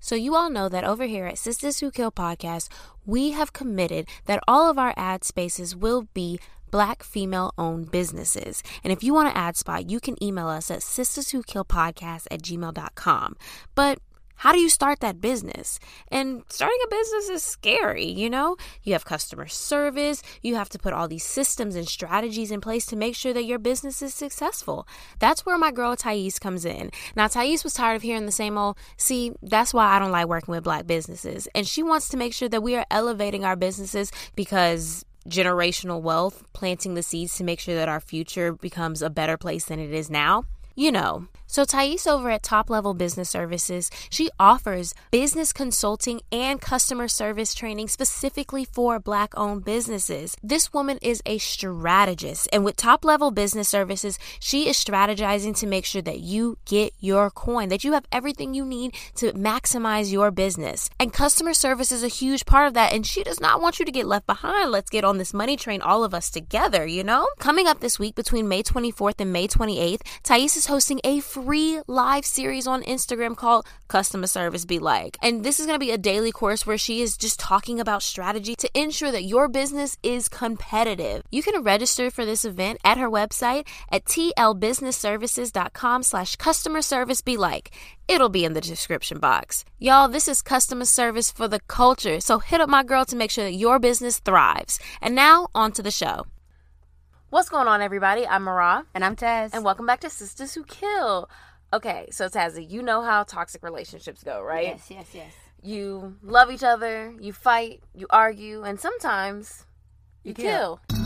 So, you all know that over here at Sistas Who Kill podcast, we have committed that all of our ad spaces will be black female owned businesses. And if you want an ad spot, you can email us at sistaswhokillpodcast at gmail.com. But how do you start that business? And starting a business is scary, you know? You have customer service, you have to put all these systems and strategies in place to make sure that your business is successful. That's where my girl Thais comes in. Now, Thais was tired of hearing the same old, see, that's why I don't like working with black businesses. And she wants to make sure that we are elevating our businesses because generational wealth, planting the seeds to make sure that our future becomes a better place than it is now. You know, so Thais over at Top Level Business Services, she offers business consulting and customer service training specifically for black owned businesses. This woman is a strategist and with Top Level Business Services, she is strategizing to make sure that you get your coin, that you have everything you need to maximize your business. And customer service is a huge part of that and she does not want you to get left behind. Let's get on this money train all of us together, you know? Coming up this week between May 24th and May 28th, Thais is hosting a free live series on Instagram called Customer Service Be Like. And this is going to be a daily course where she is just talking about strategy to ensure that your business is competitive. You can register for this event at her website at tlbusinessservices.com slash customer service be like. It'll be in the description box. Y'all, this is customer service for the culture, so hit up my girl to make sure that your business thrives. And now, on to the show. What's going on, everybody? I'm Mara. And I'm Taz. And welcome back to Sistas Who Kill. Okay, so Tazzy, you know how toxic relationships go, right? Yes, yes, yes. You love each other, you fight, you argue, and sometimes you, you kill. kill.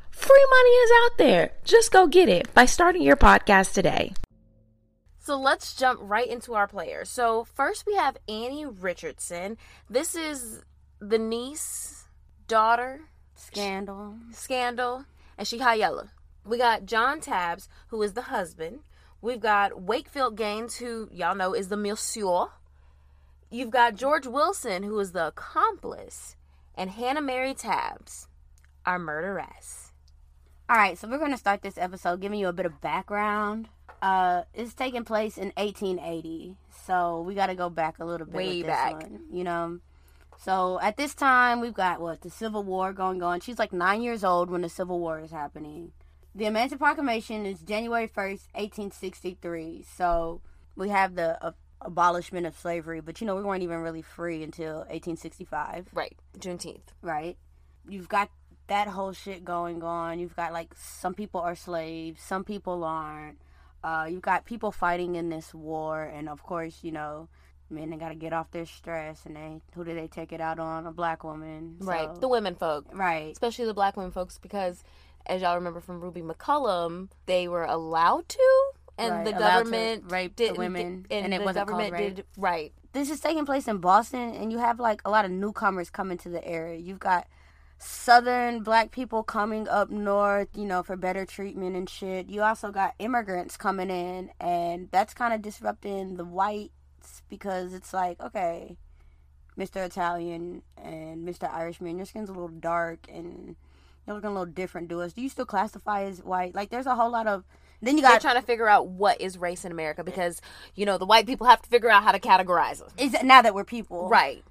Free money is out there. Just go get it by starting your podcast today. So let's jump right into our players. So first we have Annie Richardson. This is the niece, daughter, scandal, scandal, and she high yellow. We got John Tabbs, who is the husband. We've got Wakefield Gaines, who y'all know is the monsieur. You've got George Wilson, who is the accomplice, and Hannah Mary Tabbs, our murderess. All right, so we're going to start this episode giving you a bit of background. Uh, it's taking place in 1880, so we got to go back a little bit. Way back, one, you know. So at this time, we've got what the Civil War going on. She's like nine years old when the Civil War is happening. The Emancipation Proclamation is January 1st, 1863. So we have the uh, abolishment of slavery, but you know, we weren't even really free until 1865. Right, Juneteenth. Right. You've got that whole shit going on. You've got like some people are slaves, some people aren't. Uh, you've got people fighting in this war, and of course, you know, men they gotta get off their stress, and they who do they take it out on? A black woman, so, right? The women folk, right? Especially the black women folks, because as y'all remember from Ruby McCollum, they were allowed to, and right. the government rape the women, did, and, and, it wasn't government called rape. did right. This is taking place in Boston, and you have like a lot of newcomers coming to the area. You've got southern black people coming up north, you know, for better treatment and shit. You also got immigrants coming in, and that's kind of disrupting the whites because it's like, okay, Mr. Italian and Mr. Irishman, your skin's a little dark and you're looking a little different to us. Do you still classify as white? Like, there's a whole lot of. Then you They're got. trying to figure out what is race in America because you know the white people have to figure out how to categorize them. Is it now that we're people? Right.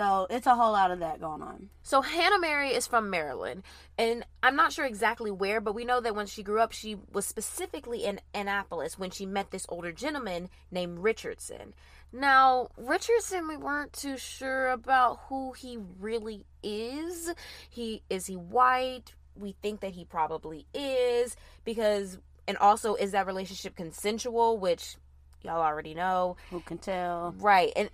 So it's a whole lot of that going on. So Hannah Mary is from Maryland, and I'm not sure exactly where, but we know that when she grew up, she was specifically in Annapolis when she met this older gentleman named Richardson. Now, Richardson, we weren't too sure about who he really is. He is he white? We think that he probably is because, and also, is that relationship consensual? Which y'all already know. Who can tell? Right. And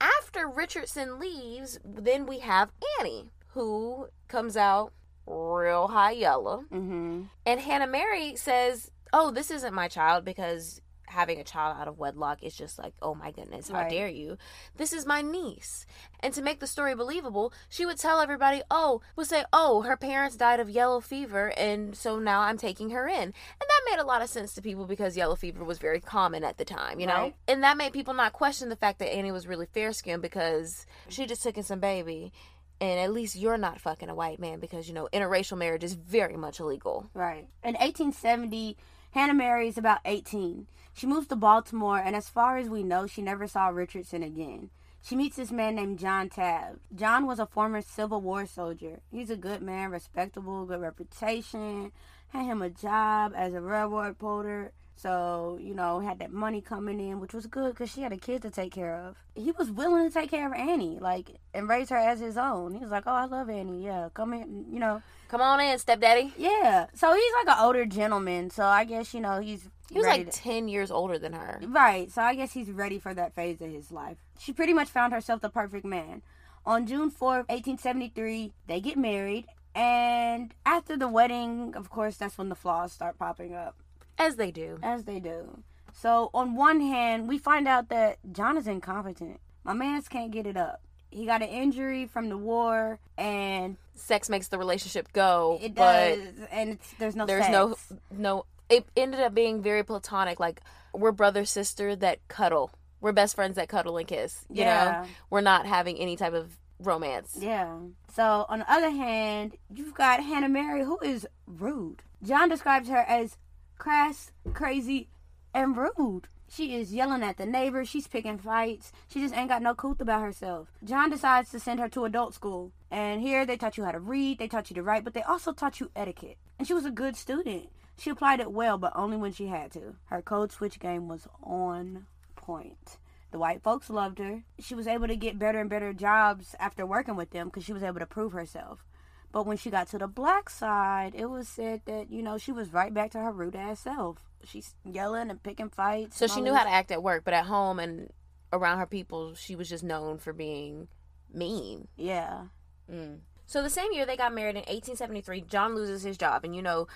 after Richardson leaves, then we have Annie, who comes out real high yellow. Mm-hmm. And Hannah Mary says, Oh, this isn't my child because having a child out of wedlock is just like, oh my goodness, how Right. dare you? This is my niece. And to make the story believable, she would tell everybody, oh, would say, oh, her parents died of yellow fever, and so now I'm taking her in. And that made a lot of sense to people because yellow fever was very common at the time, you know? Right. And that made people not question the fact that Annie was really fair skinned because she just took in some baby. And at least you're not fucking a white man because, you know, interracial marriage is very much illegal. Right. In 1870, Hannah Mary is about 18. She moves to Baltimore, and as far as we know, she never saw Richardson again. She meets this man named John Tabb. John was a former Civil War soldier. He's a good man, respectable, good reputation. Had him a job as a railroad porter. So, you know, had that money coming in, which was good because she had a kid to take care of. He was willing to take care of Annie, like, and raise her as his own. He was like, oh, I love Annie. Yeah, come in, you know. Come on in, stepdaddy. Yeah. So he's like an older gentleman. So I guess you know he's He was like to- 10 years older than her. right. So I guess he's ready for that phase of his life. She pretty much found herself the perfect man. On June fourth, eighteen seventy three, they get married, and after the wedding, of course, that's when the flaws start popping up, As they do. as they do. So on one hand, we find out that John is incompetent. My man's can't get it up. He got an injury from the war, and Sex makes the relationship go, it but does, and it's, there's no there's sex. no no it ended up being very platonic like we're brother sister that cuddle. We're best friends that cuddle and kiss, you Yeah. know. We're not having any type of romance. Yeah. So on the other hand, you've got Hannah Mary, who is rude. John describes her as crass, crazy, and rude. She is yelling at the neighbors. She's picking fights. She just ain't got no couth about herself. John decides to send her to adult school. And here they taught you how to read, they taught you to write, but they also taught you etiquette. And she was a good student. She applied it well, but only when she had to. Her code switch game was on point. The white folks loved her. She was able to get better and better jobs after working with them because she was able to prove herself. But when she got to the black side, it was said that, you know, she was right back to her rude ass self. She's yelling and picking fights. So she knew how to act at work, but at home and around her people, she was just known for being mean. Yeah. Mm. So the same year they got married in 1873, John loses his job, and you know,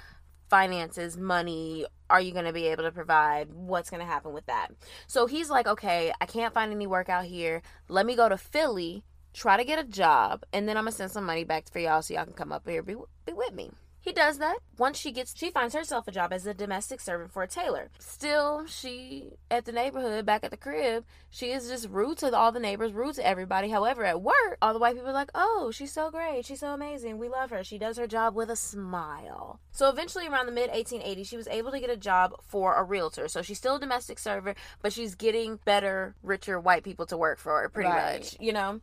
finances, money. Are you going to be able to provide? What's going to happen with that? So he's like, okay, I can't find any work out here. Let me go to Philly, try to get a job, and then I'm gonna send some money back for y'all so y'all can come up here be be with me. He does that. Once she gets, she finds herself a job as a domestic servant for a tailor. Still, she at the neighborhood, back at the crib, she is just rude to all the neighbors, rude to everybody. However, at work, all the white people are like, "Oh, she's so great, she's so amazing, we love her. She does her job with a smile." So eventually, around the mid 1880s, she was able to get a job for a realtor. So she's still a domestic servant, but she's getting better, richer white people to work for her, pretty Right. much, you know.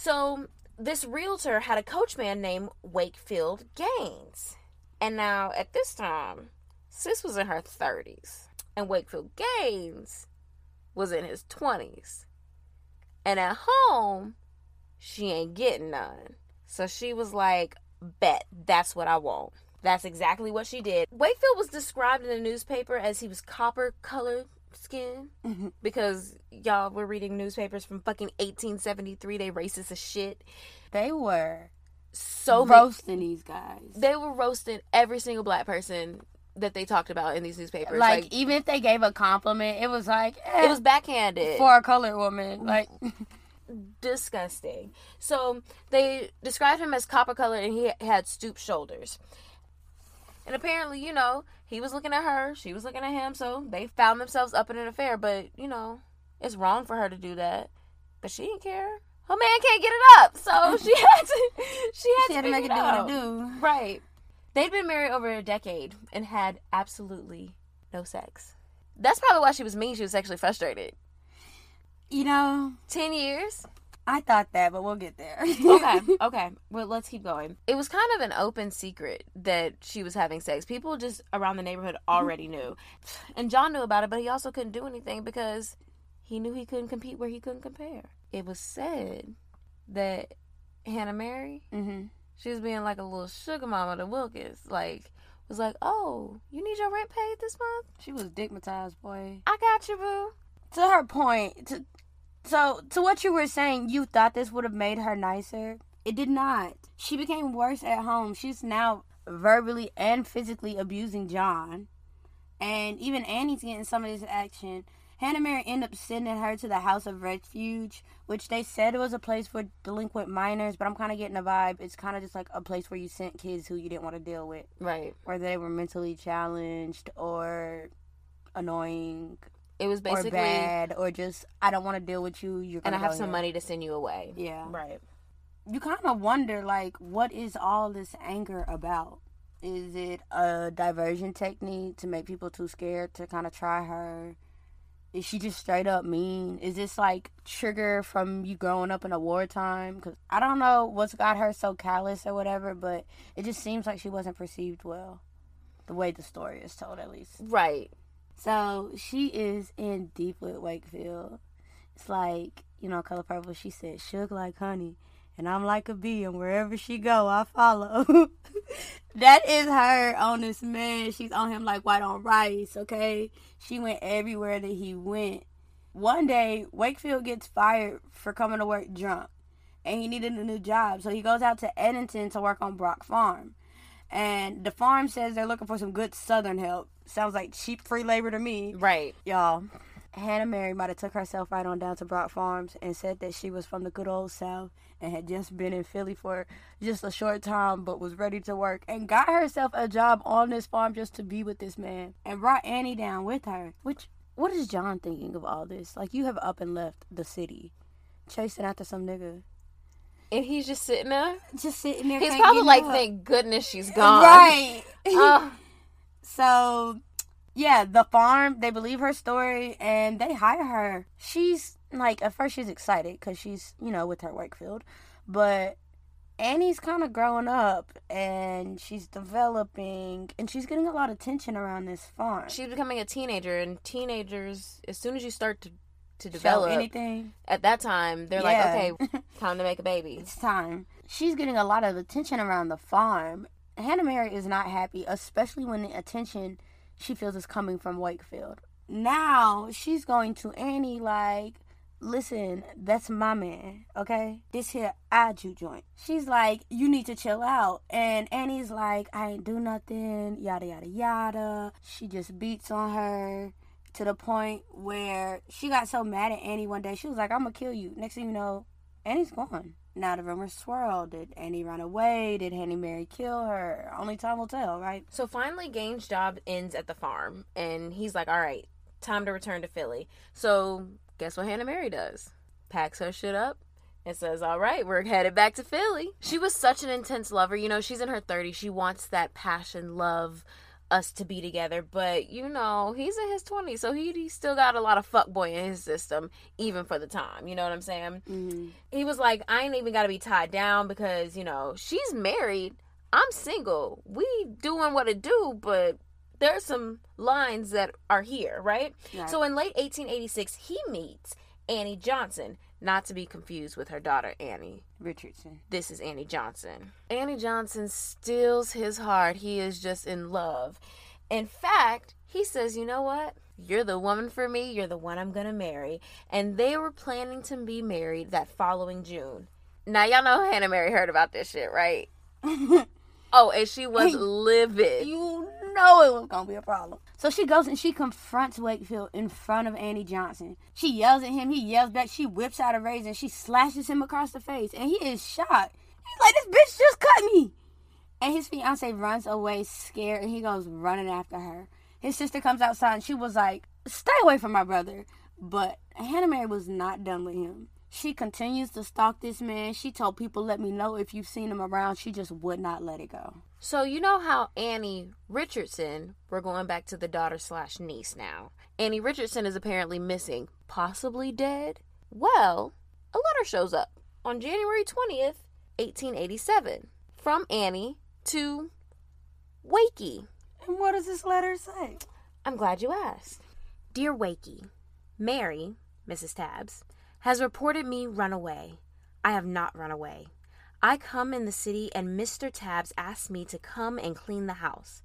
So this realtor had a coachman named Wakefield Gaines. And now at this time, Sis was in her 30s. And Wakefield Gaines was in his 20s. And at home, she ain't getting none. So she was like, bet, that's what I want. That's exactly what she did. Wakefield was described in the newspaper as he was copper colored skin because y'all were reading newspapers from fucking 1873. They racist as shit. They were So many- roasting these guys. they were roasting every single black person that they talked about in these newspapers. like, Like, even if they gave a compliment, it was like eh, it was backhanded. for a colored woman. Like disgusting. So they described him as copper colored and he had stooped shoulders. And apparently, you know, he was looking at her, she was looking at him, so they found themselves up in an affair. But, you know, it's wrong for her to do that. But she didn't care. her man can't get it up, so she had to she had She to, had to make it do what it do. Right. They'd been married over a decade and had absolutely no sex. That's probably why she was mean. She was sexually frustrated. You know, Ten years. I thought that, but we'll get there. okay, okay. Well, let's keep going. It was kind of an open secret that she was having sex. People just around the neighborhood already knew. And John knew about it, but he also couldn't do anything because he knew he couldn't compete where he couldn't compare. It was said that Hannah Mary, hmm she was being like a little sugar mama to Wilkins. Like, was like, oh, you need your rent paid this month? She was digmatized, boy. I got you, boo. To her point, to, so to what you were saying, you thought this would have made her nicer. It did not. She became worse at home. She's now verbally and physically abusing John. And even Annie's getting some of this action. Hannah Mary ended up sending her to the House of Refuge, which they said was a place for delinquent minors, but I'm kind of getting a vibe. It's kind of just like a place where you sent kids who you didn't want to deal with, Right. whether they were mentally challenged or annoying It was or basically, bad or just I don't want to deal with you. You're and gonna I have some here. money to send you away. Yeah, Right. you kind of wonder like, what is all this anger about? Is it a diversion technique to make people too scared to kind of try her? Is she just straight up mean? Is this like trigger from you growing up in a wartime? Because I don't know what's got her so callous or whatever, but it just seems like she wasn't perceived well, the way the story is told at least. Right. So she is in deep with Wakefield. It's like, you know, Color Purple, she said, shook like honey. And I'm like a bee, and wherever she go, I follow. that is her on this man. She's on him like white on rice, okay? She went everywhere that he went. One day, Wakefield gets fired for coming to work drunk. And he needed a new job. So he goes out to Edenton to work on Brock Farm. And the farm says they're looking for some good southern help. Sounds like cheap free labor to me. Right. Y'all, Hannah Mary might have took herself right on down to Brock Farms and said that she was from the good old South and had just been in Philly for just a short time but was ready to work and got herself a job on this farm just to be with this man and brought Annie down with her. Which, what is John thinking of all this? Like, you have up and left the city, chasing after some nigga. And he's just sitting there. Just sitting there. He's probably like, up. thank goodness she's gone. Right. Oh, uh, So, yeah, the farm, they believe her story and they hire her. She's like, at first, she's excited because she's, you know, with her Wakefield. But Annie's kind of growing up and she's developing and she's getting a lot of attention around this farm. she's becoming a teenager, and teenagers, as soon as you start to to Show develop, anything. at that time, they're Yeah. like, okay, time to make a baby. It's time. She's getting a lot of attention around the farm. Hannah Mary is not happy, especially when the attention she feels is coming from Wakefield. Now she's going to Annie like, listen, that's my man, okay? This here I Jew joint. She's like, you need to chill out. And Annie's like, I ain't do nothing, yada yada yada. She just beats on her to the point where she got so mad at Annie one day. She was like, I'm gonna kill you. Next thing you know, Annie's gone. Now the rumors swirl. Did Annie run away? Did Annie Mary kill her? Only time will tell, right? So finally, Gaines' job ends at the farm, and he's like, all right, time to return to Philly. So guess what Hannah Mary does? Packs her shit up and says, all right, we're headed back to Philly. She was such an intense lover. You know, she's in her 30s. She wants that passion, love, us to be together. But, you know, he's in his 20s, so he, he still got a lot of fuckboy in his system, even for the time. You know what I'm saying? Mm-hmm. he was like, I ain't even got to be tied down because, you know, she's married. I'm single. We doing what it do, but there's some lines that are here, right? Right. So in late 1886, he meets Annie Johnson, not to be confused with her daughter Annie. Richardson. This is Annie Johnson. Annie Johnson steals his heart. He is just in love. In fact, he says, You know what? You're the woman for me. You're the one I'm going to marry. And they were planning to be married that following June. Now, y'all know Hannah Mary heard about this shit, right? oh, and she was livid. You know it was gonna be a problem. So she goes and she confronts Wakefield in front of Annie Johnson. She yells at him. He yells back. She whips out a razor and she slashes him across the face. And he is shocked. He's like, "This bitch just cut me." And his fiance runs away scared, and he goes running after her. His sister comes outside, and she was like, "Stay away from my brother." But Hannah Mary was not done with him. She continues to stalk this man. She told people, let me know if you've seen him around. She just would not let it go. So you know how Annie Richardson, we're going back to the daughter slash niece now. Annie Richardson is apparently missing, possibly dead. Well, a letter shows up on January 20th, 1887, from Annie to Wakey. And what does this letter say? I'm glad you asked. Dear Wakey, Mary, Mrs. Tabbs, has reported me run away. I have not run away. I come in the city and Mr. Tabbs asked me to come and clean the house.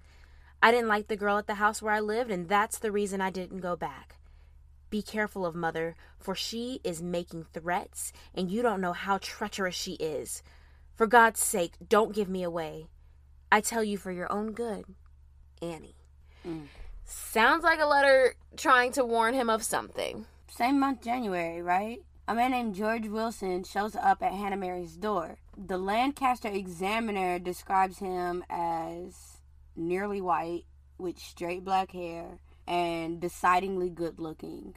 I didn't like the girl at the house where I lived, and that's the reason I didn't go back. Be careful of mother, for she is making threats, and you don't know how treacherous she is. For God's sake, don't give me away. I tell you for your own good, Annie. Mm. Sounds like a letter trying to warn him of something. Same month, January, right? A man named George Wilson shows up at Hannah Mary's door. The Lancaster Examiner describes him as nearly white with straight black hair and decidedly good looking.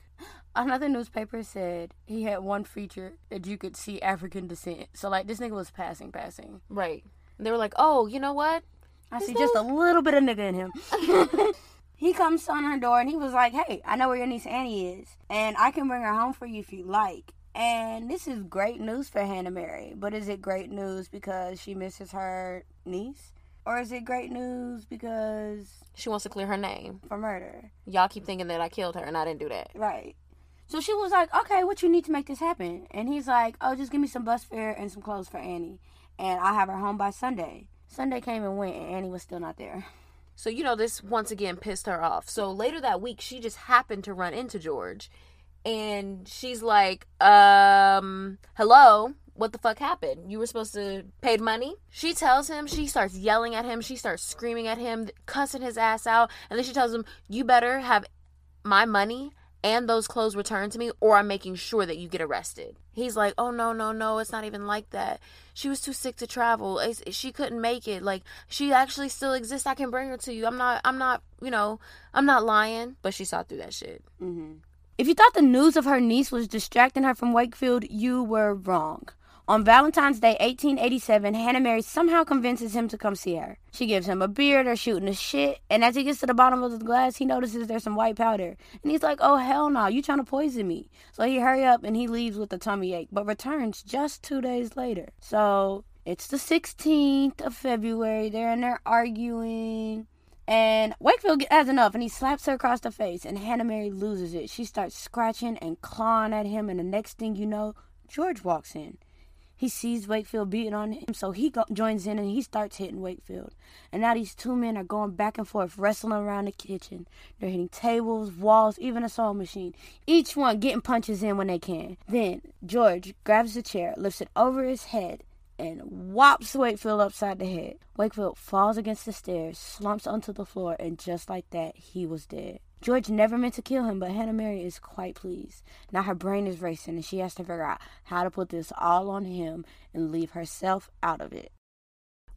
Another newspaper said he had one feature that you could see African descent. So like this nigga was passing, passing. Right. And They were like, "Oh, you know what? I see just a little bit of nigga in him." he comes on her door and he was like, "Hey, I know where your niece Annie is, and I can bring her home for you if you like." And this is great news for Hannah Mary. But is it great news because she misses her niece? Or is it great news because she wants to clear her name for murder? Y'all keep thinking that I killed her and I didn't do that. Right. So she was like, "Okay, what you need to make this happen?" And he's like, "Oh, just give me some bus fare and some clothes for Annie, and I'll have her home by Sunday." Sunday came and went, and Annie was still not there. So you know this once again pissed her off. So later that week, she just happened to run into George, and she's like, "Um, hello." what the fuck happened? You were supposed to pay money? She tells him, she starts yelling at him, she starts screaming at him, cussing his ass out, and then she tells him, You better have my money and those clothes returned to me, or I'm making sure that you get arrested. He's like, Oh, no, no, no, it's not even like that. She was too sick to travel. It's, she couldn't make it. Like, she actually still exists. I can bring her to you. I'm not, I'm not, you know, I'm not lying. But she saw through that shit. Mm-hmm. If you thought the news of her niece was distracting her from Wakefield, you were wrong. On Valentine's Day 1887, Hannah Mary somehow convinces him to come see her. She gives him a beer, they're shooting the shit, and as he gets to the bottom of the glass, he notices there's some white powder. And he's like, oh hell no, you trying to poison me. So he hurry up and he leaves with a tummy ache, but returns just two days later. So it's the 16th of February, they're in there arguing. And Wakefield has enough and he slaps her across the face, and Hannah Mary loses it. She starts scratching and clawing at him, and the next thing you know, George walks in. He sees Wakefield beating on him, so he go- joins in and he starts hitting Wakefield. And now these two men are going back and forth, wrestling around the kitchen. They're hitting tables, walls, even a sewing machine. Each one getting punches in when they can. Then George grabs the chair, lifts it over his head, and whops Wakefield upside the head. Wakefield falls against the stairs, slumps onto the floor, and just like that, he was dead. George never meant to kill him, but Hannah Mary is quite pleased. Now her brain is racing and she has to figure out how to put this all on him and leave herself out of it.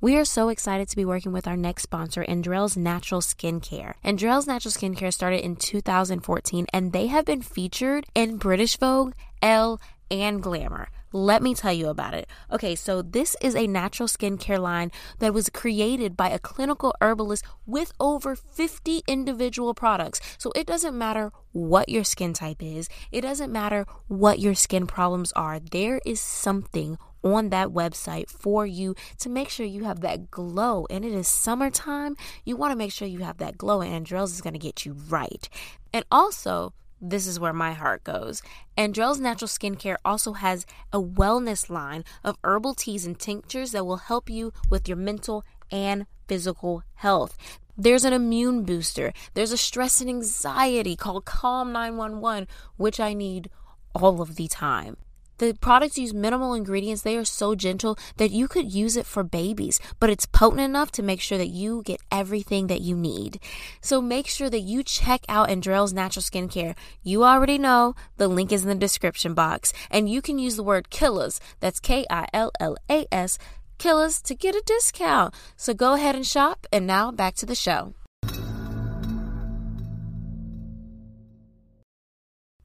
We are so excited to be working with our next sponsor, Andrelle's Natural Skincare. Andrelle's Natural Skincare started in 2014 and they have been featured in British Vogue, Elle, and Glamour. Let me tell you about it. Okay, so this is a natural skincare line that was created by a clinical herbalist with over 50 individual products. So it doesn't matter what your skin type is, it doesn't matter what your skin problems are. There is something on that website for you to make sure you have that glow. And it is summertime. You want to make sure you have that glow, and Andrelle's is going to get you right. And also, this is where my heart goes. Andrelle's Natural Skincare also has a wellness line of herbal teas and tinctures that will help you with your mental and physical health. There's an immune booster. There's a stress and anxiety called Calm 911, which I need all of the time. The products use minimal ingredients. They are so gentle that you could use it for babies, but it's potent enough to make sure that you get everything that you need. So make sure that you check out Andrelle's Natural Skincare. You already know the link is in the description box, and you can use the word Killas. That's K I L L A S. Killas to get a discount. So go ahead and shop. And now back to the show.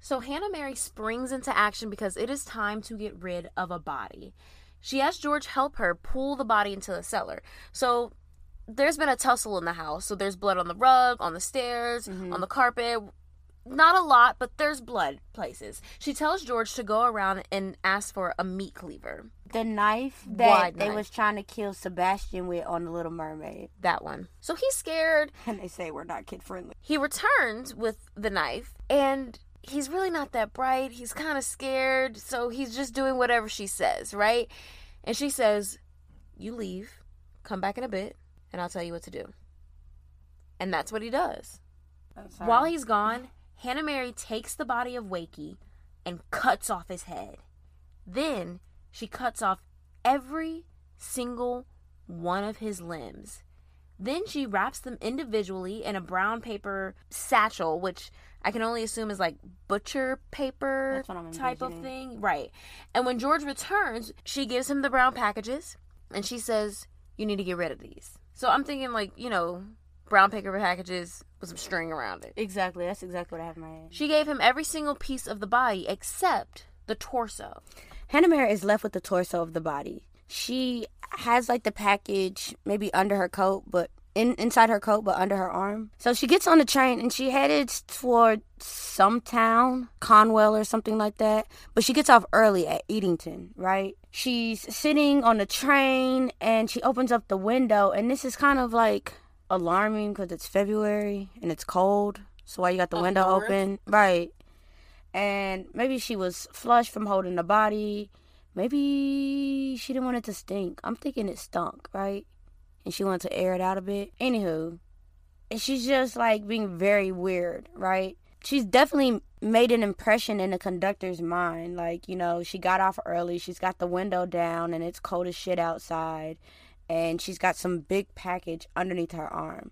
So Hannah Mary springs into action because it is time to get rid of a body. She has George help her pull the body into the cellar. So there's been a tussle in the house. So there's blood on the rug, on the stairs, mm-hmm. on the carpet. Not a lot, but there's blood places. She tells George to go around and ask for a meat cleaver. The knife that Wide they knife. was trying to kill Sebastian with on the Little Mermaid, That one. So he's scared. and they say we're not kid friendly. He returns with the knife and he's really not that bright. He's kind of scared. So he's just doing whatever she says, right? And she says, You leave, come back in a bit, and I'll tell you what to do. And that's what he does. While he's gone, Hannah Mary takes the body of Wakey and cuts off his head. Then she cuts off every single one of his limbs. Then she wraps them individually in a brown paper satchel, which I can only assume is like butcher paper That's what I'm type of thing. Right. And when George returns, she gives him the brown packages and she says, You need to get rid of these. So I'm thinking, like, you know, brown paper packages with some string around it. Exactly. That's exactly what I have in my head. She gave him every single piece of the body except the torso. Hannah Mary is left with the torso of the body. She has like the package maybe under her coat, but in inside her coat, but under her arm. So she gets on the train and she headed toward some town, Conwell or something like that. But she gets off early at Eatington, right? She's sitting on the train and she opens up the window, and this is kind of like alarming because it's February and it's cold. So why you got the oh, window north? open, right? and maybe she was flushed from holding the body. Maybe she didn't want it to stink. I'm thinking it stunk, right? And she wanted to air it out a bit. Anywho, and she's just like being very weird, right? She's definitely made an impression in the conductor's mind. Like, you know, she got off early, she's got the window down, and it's cold as shit outside, and she's got some big package underneath her arm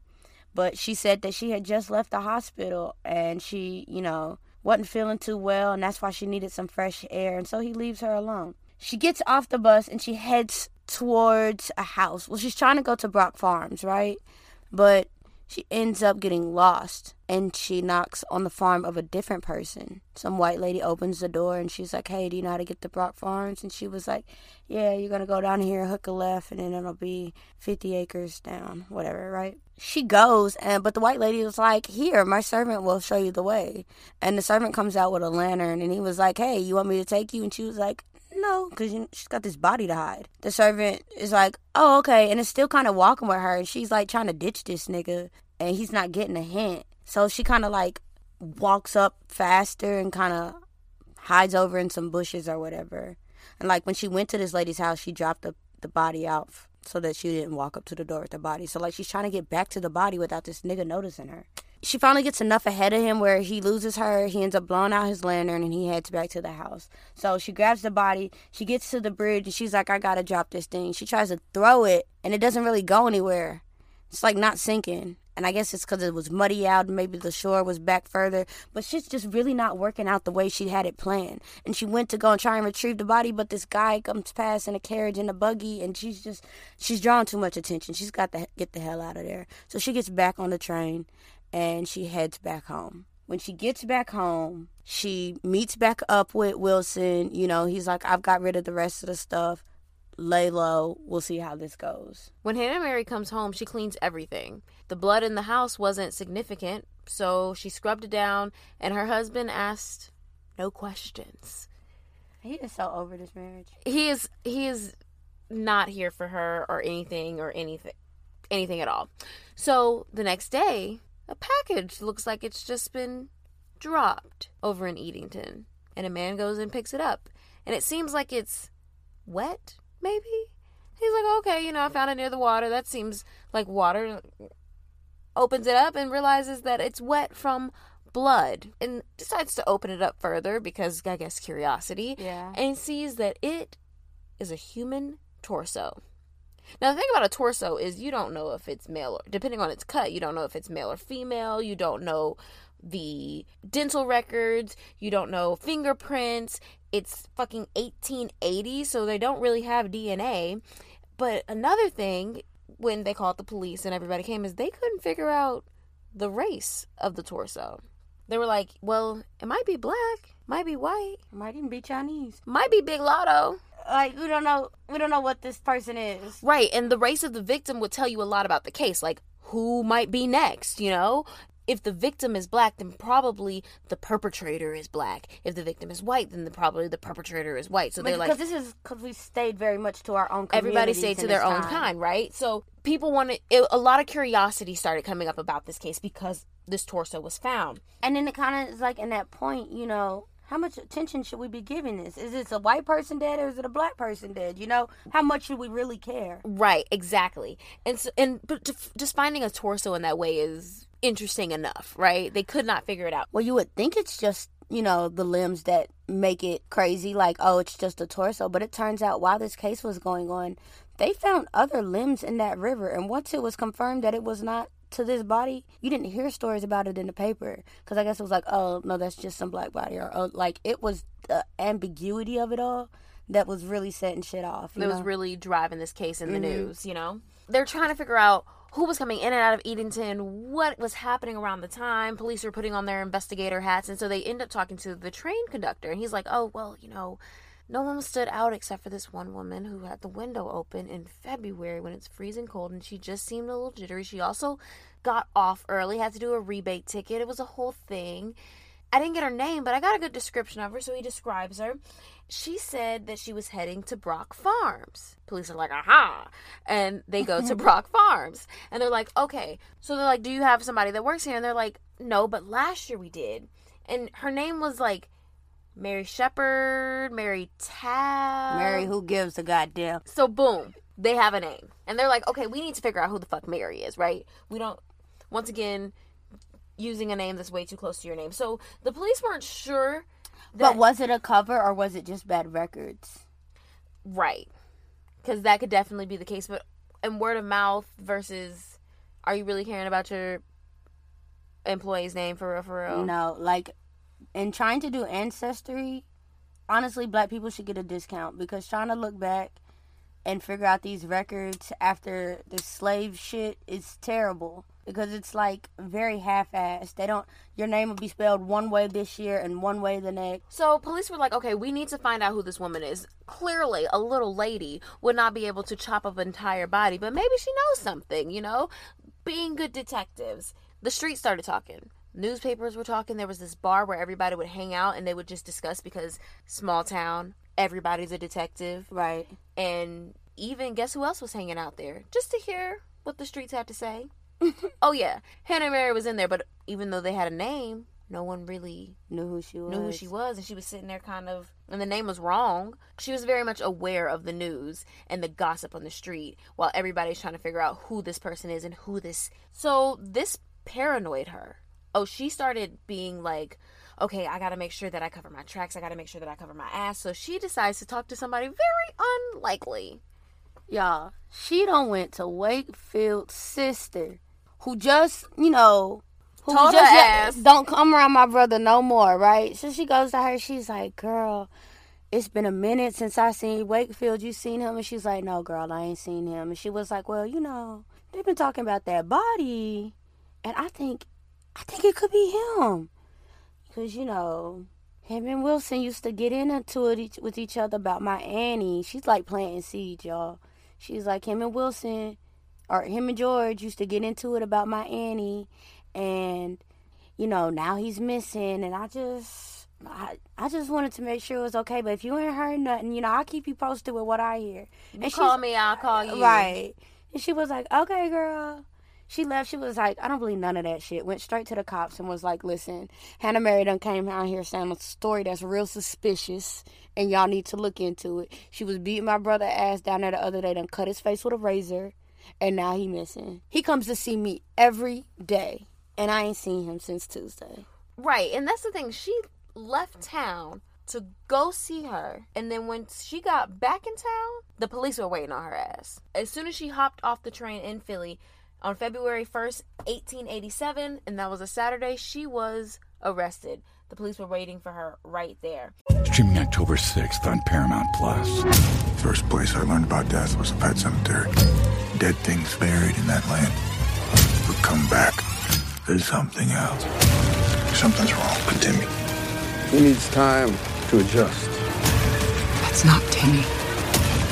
but she said that she had just left the hospital and she, you know, wasn't feeling too well and that's why she needed some fresh air and so he leaves her alone. She gets off the bus and she heads towards a house. Well, she's trying to go to Brock Farms, right? But she ends up getting lost and she knocks on the farm of a different person. Some white lady opens the door and she's like, Hey, do you know how to get to Brock Farms? And she was like, Yeah, you're gonna go down here, hook a left, and then it'll be 50 acres down, whatever, right? She goes, and but the white lady was like, Here, my servant will show you the way. And the servant comes out with a lantern and he was like, Hey, you want me to take you? And she was like, no, because she's got this body to hide. The servant is like, oh, okay. And it's still kind of walking with her. And she's like trying to ditch this nigga. And he's not getting a hint. So she kind of like walks up faster and kind of hides over in some bushes or whatever. And like when she went to this lady's house, she dropped the, the body out so that she didn't walk up to the door with the body. So like she's trying to get back to the body without this nigga noticing her. She finally gets enough ahead of him where he loses her. He ends up blowing out his lantern and he heads back to the house. So she grabs the body. She gets to the bridge and she's like, I gotta drop this thing. She tries to throw it and it doesn't really go anywhere. It's like not sinking. And I guess it's because it was muddy out maybe the shore was back further. But shit's just really not working out the way she had it planned. And she went to go and try and retrieve the body, but this guy comes past in a carriage in a buggy and she's just, she's drawing too much attention. She's got to get the hell out of there. So she gets back on the train and she heads back home. When she gets back home, she meets back up with Wilson. You know, he's like, I've got rid of the rest of the stuff. Lay low. We'll see how this goes. When Hannah Mary comes home, she cleans everything. The blood in the house wasn't significant, so she scrubbed it down, and her husband asked no questions. He is so over this marriage. He is he is not here for her or anything or anything anything at all. So the next day, a package looks like it's just been dropped over in Eatington, and a man goes and picks it up, and it seems like it's wet, maybe. He's like, okay, you know, I found it near the water. That seems like water. Opens it up and realizes that it's wet from blood and decides to open it up further because I guess curiosity. Yeah. And sees that it is a human torso. Now, the thing about a torso is you don't know if it's male or, depending on its cut, you don't know if it's male or female. You don't know the dental records. You don't know fingerprints. It's fucking 1880, so they don't really have DNA. But another thing, when they called the police and everybody came, is they couldn't figure out the race of the torso. They were like, well, it might be black, might be white, Might even be Chinese. might be Big Lotto. Like we don't know. We don't know what this person is. Right, and the race of the victim would tell you a lot about the case, like who might be next, you know? If the victim is black, then probably the perpetrator is black. If the victim is white, then the, probably the perpetrator is white. So they're like. because like, this is because we stayed very much to our own. everybody stayed to their own time. kind, right? So people wanted it, a lot of curiosity started coming up about this case because this torso was found. And then it kind of is like in that point, you know, how much attention should we be giving this? Is this a white person dead or is it a black person dead? You know, how much should we really care? Right, exactly. And so, and but just finding a torso in that way is interesting enough, right? They could not figure it out. Well, you would think it's just, you know, the limbs that make it crazy, like, oh, it's just a torso. But it turns out while this case was going on, they found other limbs in that river. And once it was confirmed that it was not to this body, you didn't hear stories about it in the paper. Because I guess it was like, oh, no, that's just some black body. Or, oh, like, it was the ambiguity of it all that was really setting shit off. That was really driving this case in the mm-hmm. news, you know? They're trying to figure out who was coming in and out of Edenton, what was happening around the time. Police are putting on their investigator hats, and so they end up talking to the train conductor, and he's like, oh, well, you know, no one stood out except for this one woman who had the window open in February when it's freezing cold, and she just seemed a little jittery. She also got off early, had to do a rebate ticket. It was a whole thing. I didn't get her name, but I got a good description of her, so he describes her. She said that she was heading to Brock Farms. Police are like, aha. And they go to Brock Farms. And they're like, okay. So they're like, do you have somebody that works here? And they're like, no, but last year we did. And her name was like Mary Shepard, Mary Tab. Mary, who gives a goddamn? So boom, they have a name. And they're like, okay, we need to figure out who the fuck Mary is, right? We don't once again using a name that's way too close to your name. So the police weren't sure that But was it a cover or was it just bad records? right. Cuz that could definitely be the case, but and word of mouth versus are you really caring about your employee's name for real for real? No, like in trying to do ancestry, honestly, black people should get a discount because trying to look back and figure out these records after the slave shit is terrible because it's like very half-assed. They don't. Your name will be spelled one way this year and one way the next. So police were like, okay, we need to find out who this woman is. Clearly, a little lady would not be able to chop up an entire body, but maybe she knows something, you know? Being good detectives. The street started talking. Newspapers were talking. There was this bar where everybody would hang out and they would just discuss because small town, everybody's a detective. Right. And even guess who else was hanging out there? Just to hear what the streets had to say. oh yeah, Hannah Mary was in there, but even though they had a name, no one really Knew who she was. knew who she was, and she was sitting there kind of, and the name was wrong. She was very much aware of the news and the gossip on the street, while everybody's trying to figure out who this person is and who this. So this paranoid her. Oh, she started being like, okay, I gotta make sure that I cover my tracks. I gotta make sure that I cover my ass. So she decides to talk to somebody very unlikely. Y'all, she don't went to Wakefield's sister, who just, you know, who Told just ass. don't come around my brother no more, right? So she goes to her, she's like, girl, it's been a minute since I seen Wakefield. You seen him? And she's like, no, girl, I ain't seen him. And she was like, well, you know, they've been talking about that body, and I think, I think it could be him, cause you know. Him and Wilson used to get into it each, with each other about my Annie. She's like planting seeds, y'all. She's like him and Wilson, or him and George used to get into it about my Annie, and you know now he's missing, and I just, I, I just wanted to make sure it was okay. But if you ain't heard nothing, you know I'll keep you posted with what I hear. You And call me, I'll call you. Right. And she was like, okay, girl. She left. She was like, I don't believe none of that shit. Went straight to the cops and was like, listen, Hannah Mary done came out here saying a story that's real suspicious and y'all need to look into it. She was beating my brother ass down there the other day, done cut his face with a razor, and now he missing. He comes to see me every day, and I ain't seen him since Tuesday. Right, and that's the thing. She left town to go see her, and then when she got back in town, the police were waiting on her ass. As soon as she hopped off the train in Philly on February 1st, 1887, and that was a Saturday, she was arrested. The police were waiting for her right there. Streaming October 6th on Paramount Plus. First place I learned about death was a pet cemetery. Dead things buried in that land would come back There's something else. Something's wrong with Timmy. He needs time to adjust. That's not Timmy.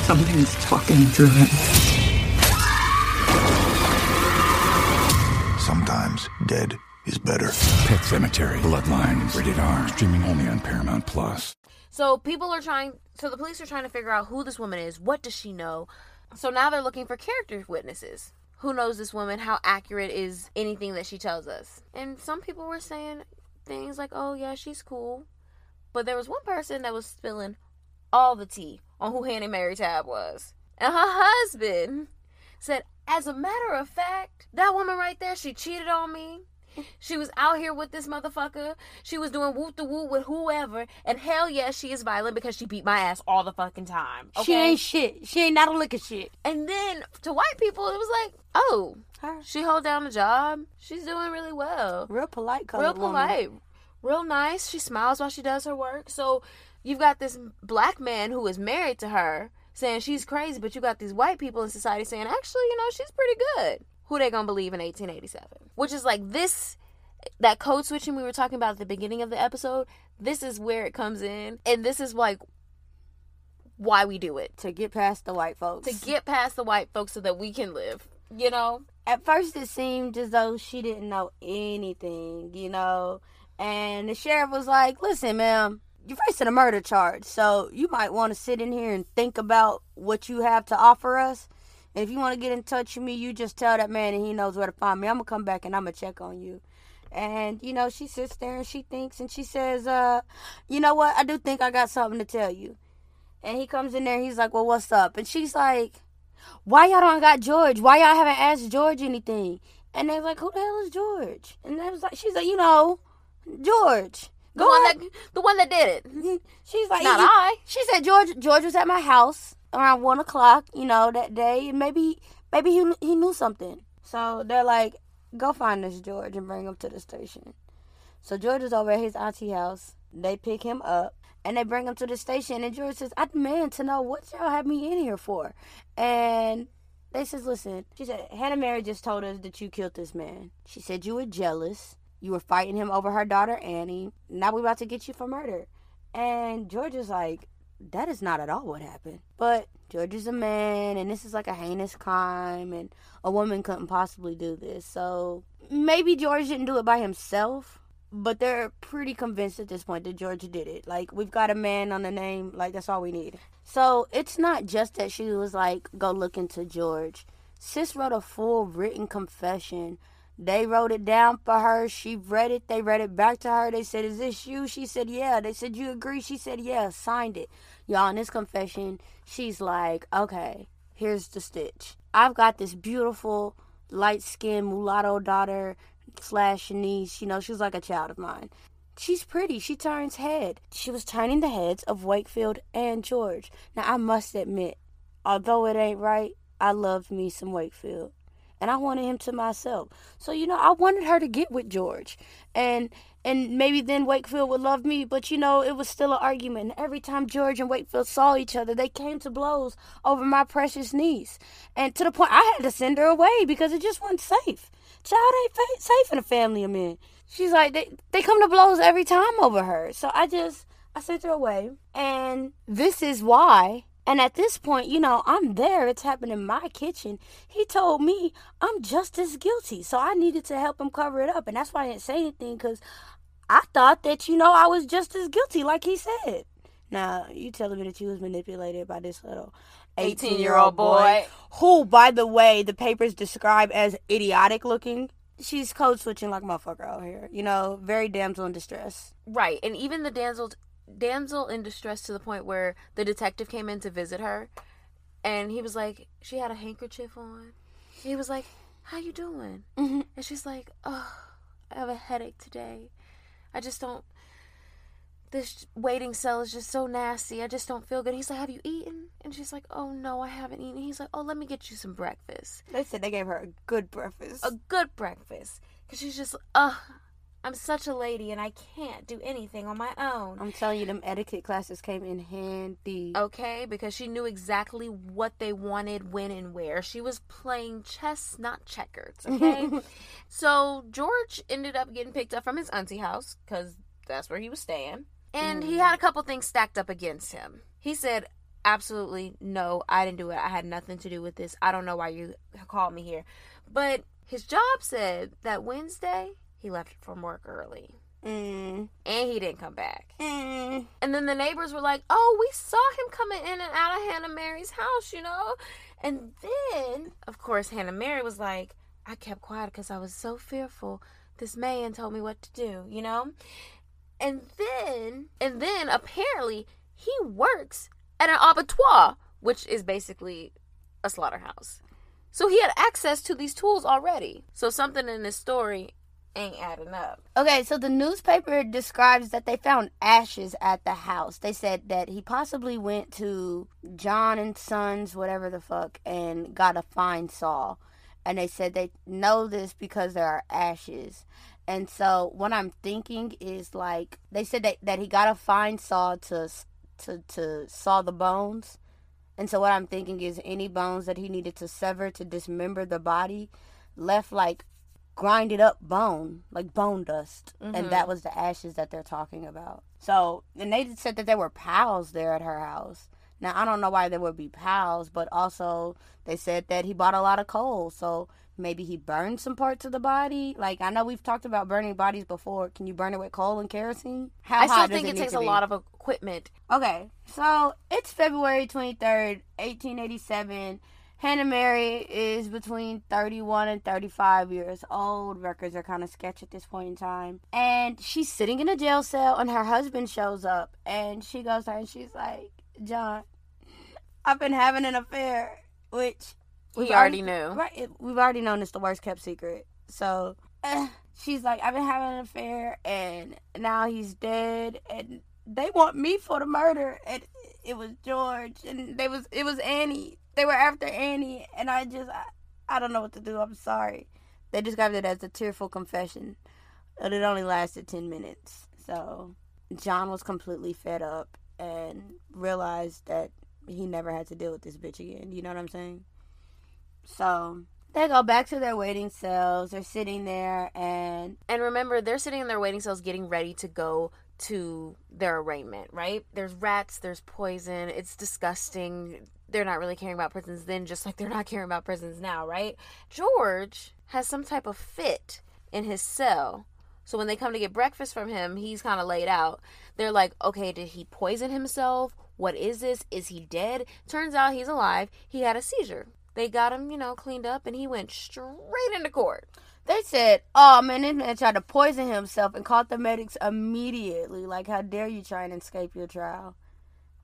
Something's talking through him. Sometimes dead is better. Pet Sematary, Bloodlines, rated R, streaming only on Paramount Plus. So people are trying. So the police are trying to figure out who this woman is. What does she know? So now they're looking for character witnesses. Who knows this woman? How accurate is anything that she tells us? And some people were saying things like, "Oh yeah, she's cool," but there was one person that was spilling all the tea on who Hannah Mary Tabbs was, and her husband said, "As a matter of fact, that woman right there, she cheated on me." She was out here with this motherfucker. She was doing whoop the woo with whoever. And hell yes, she is violent because she beat my ass all the fucking time. Okay? She ain't shit. She ain't not a lick of shit. And then to white people, it was like, oh, Her. she hold down a job. She's doing really well. Real polite Real woman. polite. Real nice. She smiles while she does her work. So you've got this black man who is married to her saying she's crazy, but you got these white people in society saying, actually, you know, she's pretty good. Who they gonna believe in 1887? Which is like this, that code switching we were talking about at the beginning of the episode. This is where it comes in, and this is like why we do it To get past the white folks. to get past the white folks so that we can live. You know, At first, it seemed as though she didn't know anything, you know. And the sheriff was like, listen, ma'am, you're facing a murder charge, so you might want to sit in here and think about what you have to offer us. And if you want to get in touch with me, you just tell that man and he knows where to find me. I'm going to come back and I'm going to check on you. And, you know, she sits there and she thinks and she says, uh, you know what? I do think I got something to tell you. And he comes in there, he's like, well, what's up? And she's like, why y'all don't got George? Why y'all haven't asked George anything? And they're like, who the hell is George? And they was like, she's like, you know, George. The one that the one that did it. Mm-hmm. She's like, Not "You-" I. She said George George was at my house around one o'clock, you know, that day, and maybe maybe he he knew something. So they're like, go find this George and bring him to the station. So George is over at his auntie house. They pick him up and they bring him to the station. And George says, I demand to know what y'all have me in here for. And they says, listen, she said, Hannah Mary just told us that you killed this man. She said you were jealous. You were fighting him over her daughter Annie. Now we're about to get you for murder. And George is like, that is not at all what happened. But George is a man, and this is like a heinous crime, and a woman couldn't possibly do this. So maybe George didn't do it by himself, but they're pretty convinced at this point that George did it. Like, we've got a man on the name, like, that's all we need. So it's not just that she was like, go look into George. Sis wrote a full written confession. They wrote it down for her. She read it. They read it back to her. They said, Is this you? She said, Yeah. They said, You agree? She said, Yeah. Signed it. Y'all, in this confession, she's like, Okay, here's the stitch. I've got this beautiful, light skinned mulatto daughter slash niece. You know, she's like a child of mine. She's pretty. She turns head. She was turning the heads of Wakefield and George. Now, I must admit, although it ain't right, I loved me some Wakefield. And I wanted him to myself. So, you know, I wanted her to get with George. And and maybe then Wakefield would love me, but you know, it was still an argument. Every time George and Wakefield saw each other, they came to blows over my precious niece. And to the point I had to send her away because it just wasn't safe. Child ain't safe in a family of men. She's like, they, they come to blows every time over her. So I just, I sent her away. And this is why. And at this point, you know, I'm there. It's happening in my kitchen. He told me I'm just as guilty. So I needed to help him cover it up. And that's why I didn't say anything because I thought that, you know, I was just as guilty, like he said. Now, you telling me that you was manipulated by this little 18 year old boy, who, by the way, the papers describe as idiotic looking. She's code switching like motherfucker out here. You know, very damsel in distress. Right, and even the damsel damsel in distress to the point where the detective came in to visit her, and he was like, she had a handkerchief on. He was like, "How you doing?" Mhm. And she's like, "Oh, I have a headache today. I just don't. This waiting cell is just so nasty. I just don't feel good." He's like, "Have you eaten?" And she's like, "Oh no, I haven't eaten." He's like, "Oh, let me get you some breakfast." They said they gave her a good breakfast. a good breakfast because she's just uh I'm such a lady and I can't do anything on my own. I'm telling you, them etiquette classes came in handy. Okay, because she knew exactly what they wanted, when, and where. She was playing chess, not checkers. Okay, so George ended up getting picked up from his auntie house because that's where he was staying, and he mm. had a couple things stacked up against him. He said, "Absolutely no, I didn't do it. I had nothing to do with this. I don't know why you called me here." But his job said that Wednesday he left from work early Mm. and he didn't come back. Mm. And then the neighbors were like, "Oh, we saw him coming in and out of Hannah Mary's house, you know." And then, of course, Hannah Mary was like, "I kept quiet because I was so fearful. This man told me what to do, you know." And then, and then apparently he works at an abattoir, which is basically a slaughterhouse. So he had access to these tools already. So something in this story ain't adding up. Okay, so the newspaper describes that they found ashes at the house. They said that he possibly went to John and Sons, whatever the fuck, and got a fine saw. And they said they know this because there are ashes. And so what I'm thinking is like they said that, that he got a fine saw to to to saw the bones. And so what I'm thinking is any bones that he needed to sever to dismember the body left like grinded up bone, like bone dust. And that mm-hmm. was the ashes that they're talking about. So, and they said that there were pals there at her house. Now, I don't know why there would be pals, but also they said that he bought a lot of coal. So maybe he burned some parts of the body. Like, I know we've talked about burning bodies before. Can you burn it with coal and kerosene? How I still think it need takes a be? lot of equipment Okay, so it's February 23rd, 1887. Hannah Mary is between 31 and 35 years old. Records are kind of sketch at this point in time. And she's sitting in a jail cell, and her husband shows up. And she goes to her and she's like, John, I've been having an affair, which We already knew. Right, it- we've already known it's the worst kept secret. So eh, she's like, I've been having an affair, and now he's dead, and they want me for the murder, and it was George, and they was it was Annie. They were after Annie, and I just I, I don't know what to do. I'm sorry. They described it as a tearful confession, but it only lasted ten minutes. So John was completely fed up and realized that he never had to deal with this bitch again. You know what I'm saying? So they go back to their waiting cells. They're sitting there, and And remember, they're sitting in their waiting cells getting ready to go to their arraignment, right? There's rats, there's poison. It's disgusting. They're not really caring about prisons then, just like they're not caring about prisons now, right? George has some type of fit in his cell. So when they come to get breakfast from him, he's kind of laid out. They're like, okay, did he poison himself? What is this? Is he dead? Turns out he's alive. He had a seizure. They got him, you know, cleaned up, and he went straight into court. they said, "Oh man, this man tried to poison himself and called the medics immediately. Like, how dare you try and escape your trial?"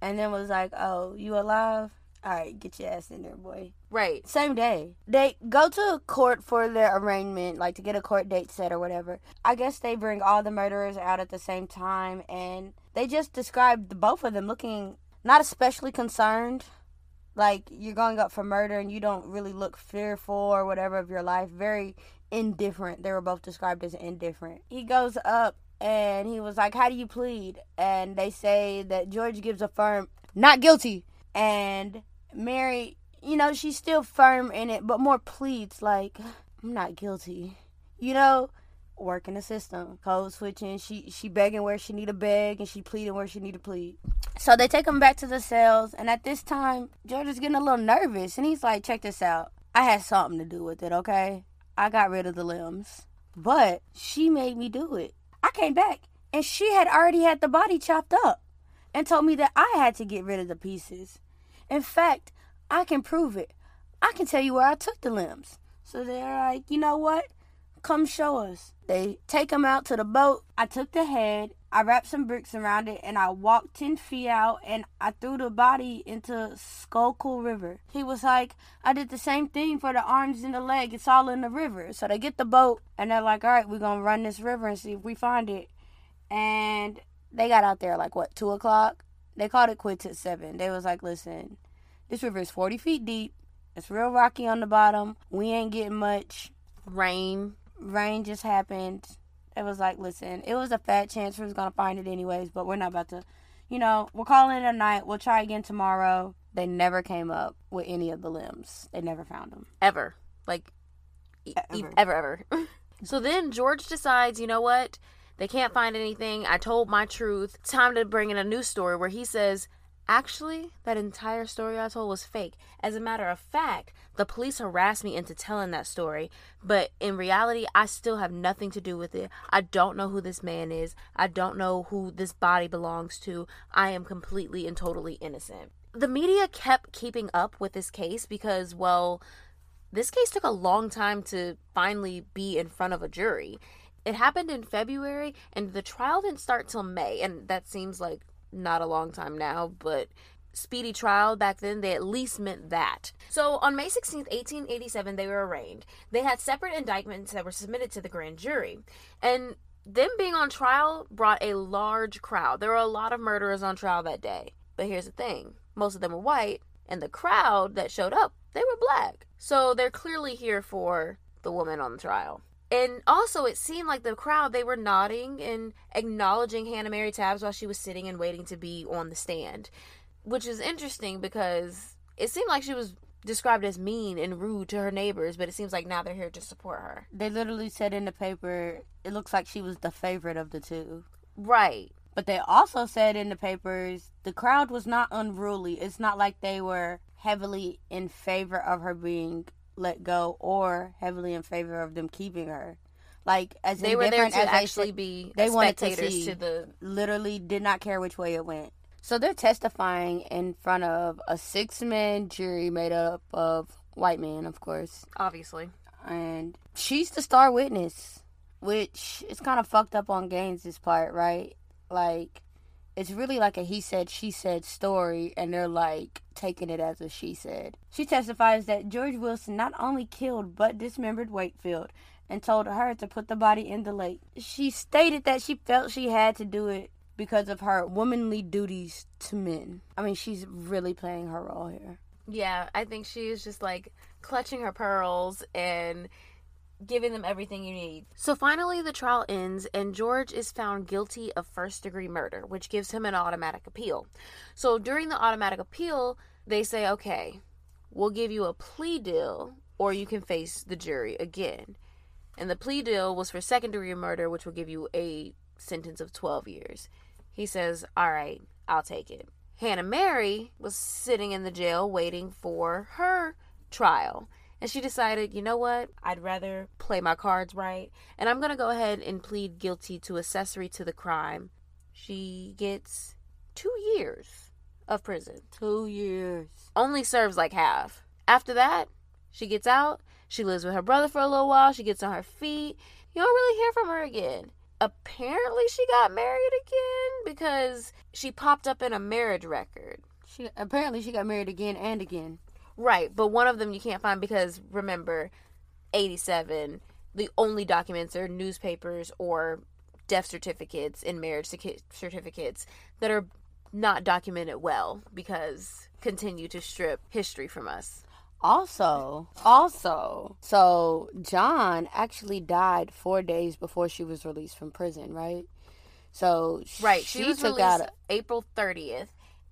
And then was like, "Oh, you alive? All right, get your ass in there, boy." Right. Same day. They go to a court for their arraignment, like to get a court date set or whatever. I guess they bring all the murderers out at the same time, and they just described the both of them looking not especially concerned. Like you're going up for murder and you don't really look fearful or whatever of your life. Very indifferent. They were both described as indifferent. He goes up and he was like, How do you plead? And they say that George gives a firm not guilty. And Mary, you know, she's still firm in it, but more pleads like, I'm not guilty. You know, working the system, code switching. She she begging where she need to beg, and she pleading where she need to plead. So they take him back to the cells, and at this time, George is getting a little nervous, and he's like, "Check this out. I had something to do with it. Okay, I got rid of the limbs, but she made me do it. I came back, and she had already had the body chopped up, and told me that I had to get rid of the pieces. In fact, I can prove it. I can tell you where I took the limbs." So they're like, "You know what? Come show us. They take him out to the boat. I took the head, I wrapped some bricks around it, and I walked 10 feet out and I threw the body into Schuylkill River. He was like, I did the same thing for the arms and the leg. It's all in the river. So they get the boat and they're like, all right, we're going to run this river and see if we find it. And they got out there like, what, 2 o'clock? They called it quits at 7. They was like, listen, this river is 40 feet deep. It's real rocky on the bottom. We ain't getting much Rain. rain just happened. It was like, listen, it was a fat chance we was gonna find it anyways, but we're not about to, you know, we're calling it a night. We'll try again tomorrow. They never came up with any of the limbs. They never found them. ever. Like, e- Ever. ever, ever. so then George decides, you know what? They can't find anything. I told my truth. Time to bring in a new story where he says, actually, that entire story I told was fake. As a matter of fact, the police harassed me into telling that story, but in reality, I still have nothing to do with it. I don't know who this man is. I don't know who this body belongs to. I am completely and totally innocent. The media kept keeping up with this case because, well, this case took a long time to finally be in front of a jury. It happened in February, and the trial didn't start till May, and that seems like not a long time now, but speedy trial back then, they at least meant that. So on May 16th, 1887, they were arraigned. They had separate indictments that were submitted to the grand jury. And them being on trial brought a large crowd. There were a lot of murderers on trial that day. But here's the thing most of them were white, and the crowd that showed up, they were black. So they're clearly here for the woman on the trial. And also, it seemed like the crowd, they were nodding and acknowledging Hannah Mary Tabbs while she was sitting and waiting to be on the stand, which is interesting because it seemed like she was described as mean and rude to her neighbors, but it seems like now they're here to support her. They literally said in the paper, it looks like she was the favorite of the two. Right. But they also said in the papers the crowd was not unruly. It's not like they were heavily in favor of her being let go or heavily in favor of them keeping her. Like as They were there to as actually be they wanted to spectators see. to the literally did not care which way it went. So they're testifying in front of a six man jury made up of white men, of course. obviously. And she's the star witness, which is kind of fucked up on Gaines' part, right? Like, it's really like a he said, she said story, and they're like taking it as a she said. She testifies that George Wilson not only killed but dismembered Wakefield and told her to put the body in the lake. She stated that she felt she had to do it because of her womanly duties to men. I mean, she's really playing her role here. Yeah, I think she is just like clutching her pearls and giving them everything you need. So finally, the trial ends, and George is found guilty of first degree murder, which gives him an automatic appeal. So during the automatic appeal, they say, okay, we'll give you a plea deal, or you can face the jury again. And the plea deal was for second degree murder, which will give you a sentence of 12 years. He says, all right, I'll take it. Hannah Mary was sitting in the jail waiting for her trial. And she decided, you know what? I'd rather play my cards right. And I'm going to go ahead and plead guilty to accessory to the crime. She gets two years of prison. Two years. Only serves like half. After that, she gets out. She lives with her brother for a little while. She gets on her feet. You don't really hear from her again. Apparently, she got married again because she popped up in a marriage record. She apparently she got married again and again. Right, but one of them you can't find because remember, 87, the only documents are newspapers or death certificates and marriage certificates that are not documented well because continue to strip history from us. Also, also, so John actually died four days before she was released from prison, right? So Right, she, was took released out a, April 30th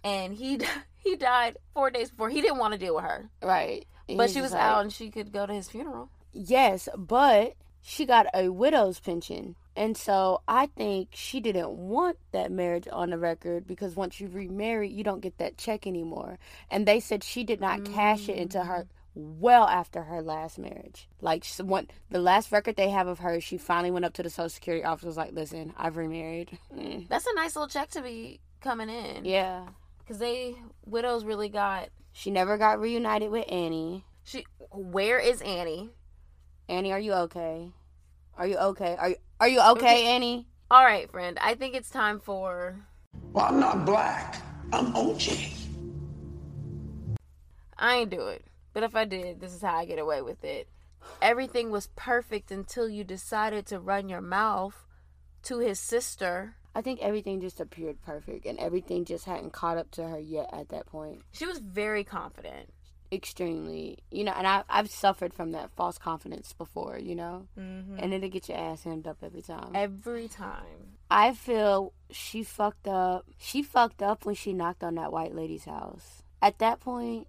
and he he died 4 days before. He didn't want to deal with her. right, But she was like- out and she could go to his funeral. Yes, but she got a widow's pension. And so I think she didn't want that marriage on the record because once you remarry, you don't get that check anymore. And they said she did not cash it into her well after her last marriage. Like one, the last record they have of her, she finally went up to the Social Security office was like, "Listen, I've remarried." Mm. That's a nice little check to be coming in. Yeah. Cuz they widows really got She never got reunited with Annie. she where is Annie? Annie, are you okay? Are you okay? Are you, are you okay, Annie? All right, friend. I think it's time for Well, I'm not black. I'm OJ. I ain't do it. But if I did, this is how I get away with it. Everything was perfect until you decided to run your mouth to his sister. I think everything just appeared perfect and everything just hadn't caught up to her yet at that point. She was very confident. extremely. You know, and I I've suffered from that false confidence before. You know, Mm-hmm. and it'll get your ass hemmed up every time. Every time. I feel she fucked up. She fucked up when she knocked on that white lady's house. At that point,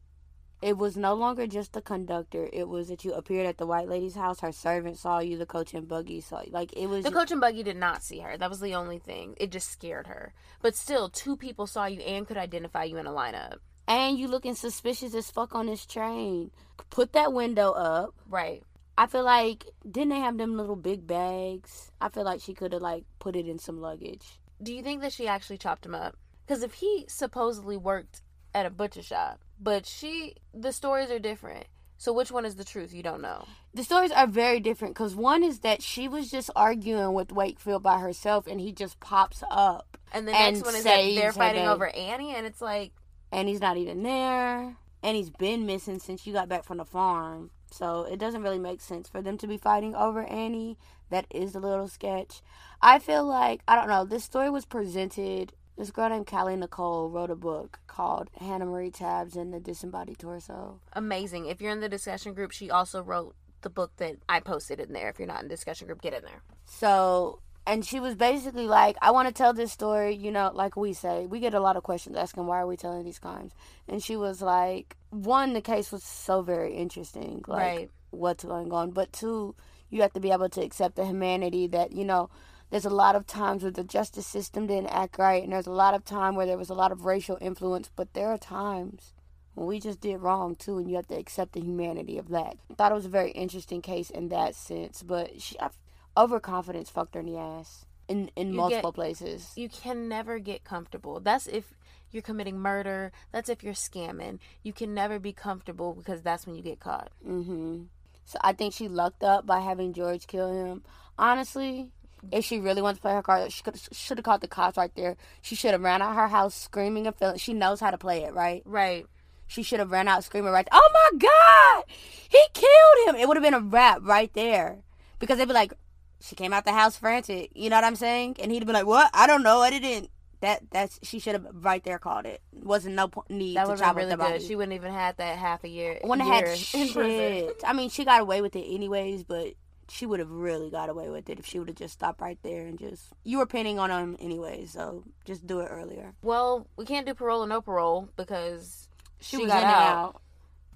it was no longer just the conductor. It was that you appeared at the white lady's house. Her servant saw you. The coach and buggy saw you. Like it was. The coach and buggy did not see her. That was the only thing. It just scared her. But still, two people saw you and could identify you in a lineup. and you looking suspicious as fuck on this train. Put that window up. Right. I feel like didn't they have them little big bags? I feel like she could have like put it in some luggage. Do you think that she actually chopped him up? Because if he supposedly worked at a butcher shop, but she, the stories are different. So which one is the truth? You don't know. The stories are very different because one is that she was just arguing with Wakefield by herself, and he just pops up, And the And next one is that they're fighting over Annie, and it's like, and he's not even there, and he's been missing since you got back from the farm. So it doesn't really make sense for them to be fighting over Annie. That is a little sketch. I feel like I don't know. This story was presented. This girl named Kali Nicole wrote a book called Hannah Marie Tabbs and the Disembodied Torso. amazing. If you're in the discussion group, she also wrote the book that I posted in there. If you're not in the discussion group, get in there. So, and she was basically like, I want to tell this story, you know, like we say, we get a lot of questions asking, why are we telling these crimes? And she was like, one, the case was so very interesting, like Right. what's going on. But two, you have to be able to accept the humanity that, you know, there's a lot of times where the justice system didn't act right, and there's a lot of time where there was a lot of racial influence, but there are times when we just did wrong too, and you have to accept the humanity of that. I thought it was a very interesting case in that sense, but she, I, overconfidence fucked her in the ass in in You multiple get- places. You can never get comfortable. That's if you're committing murder. That's if you're scamming. You can never be comfortable because that's when you get caught. hmm So I think she lucked up by having George kill him. Honestly, if she really wants to play her card, she could should have called the cops right there. She should have ran out of her house screaming and feeling. She knows how to play it, right? Right. She should have ran out screaming right. Oh my God, he killed him! It would have been a rap right there because they'd be like, she came out the house frantic. You know what I'm saying? And he'd be like, what? I don't know. I didn't. That that's she should have right there called it. Wasn't no po- need That to chop have really the good. body. She wouldn't even had that half a year. wouldn't have year had shit. I mean, she got away with it anyways, but she would have really got away with it if she would have just stopped right there and just. You were pinning on him anyway, so just do it earlier. Well, we can't do parole or no parole because She, she, was got in out. and out.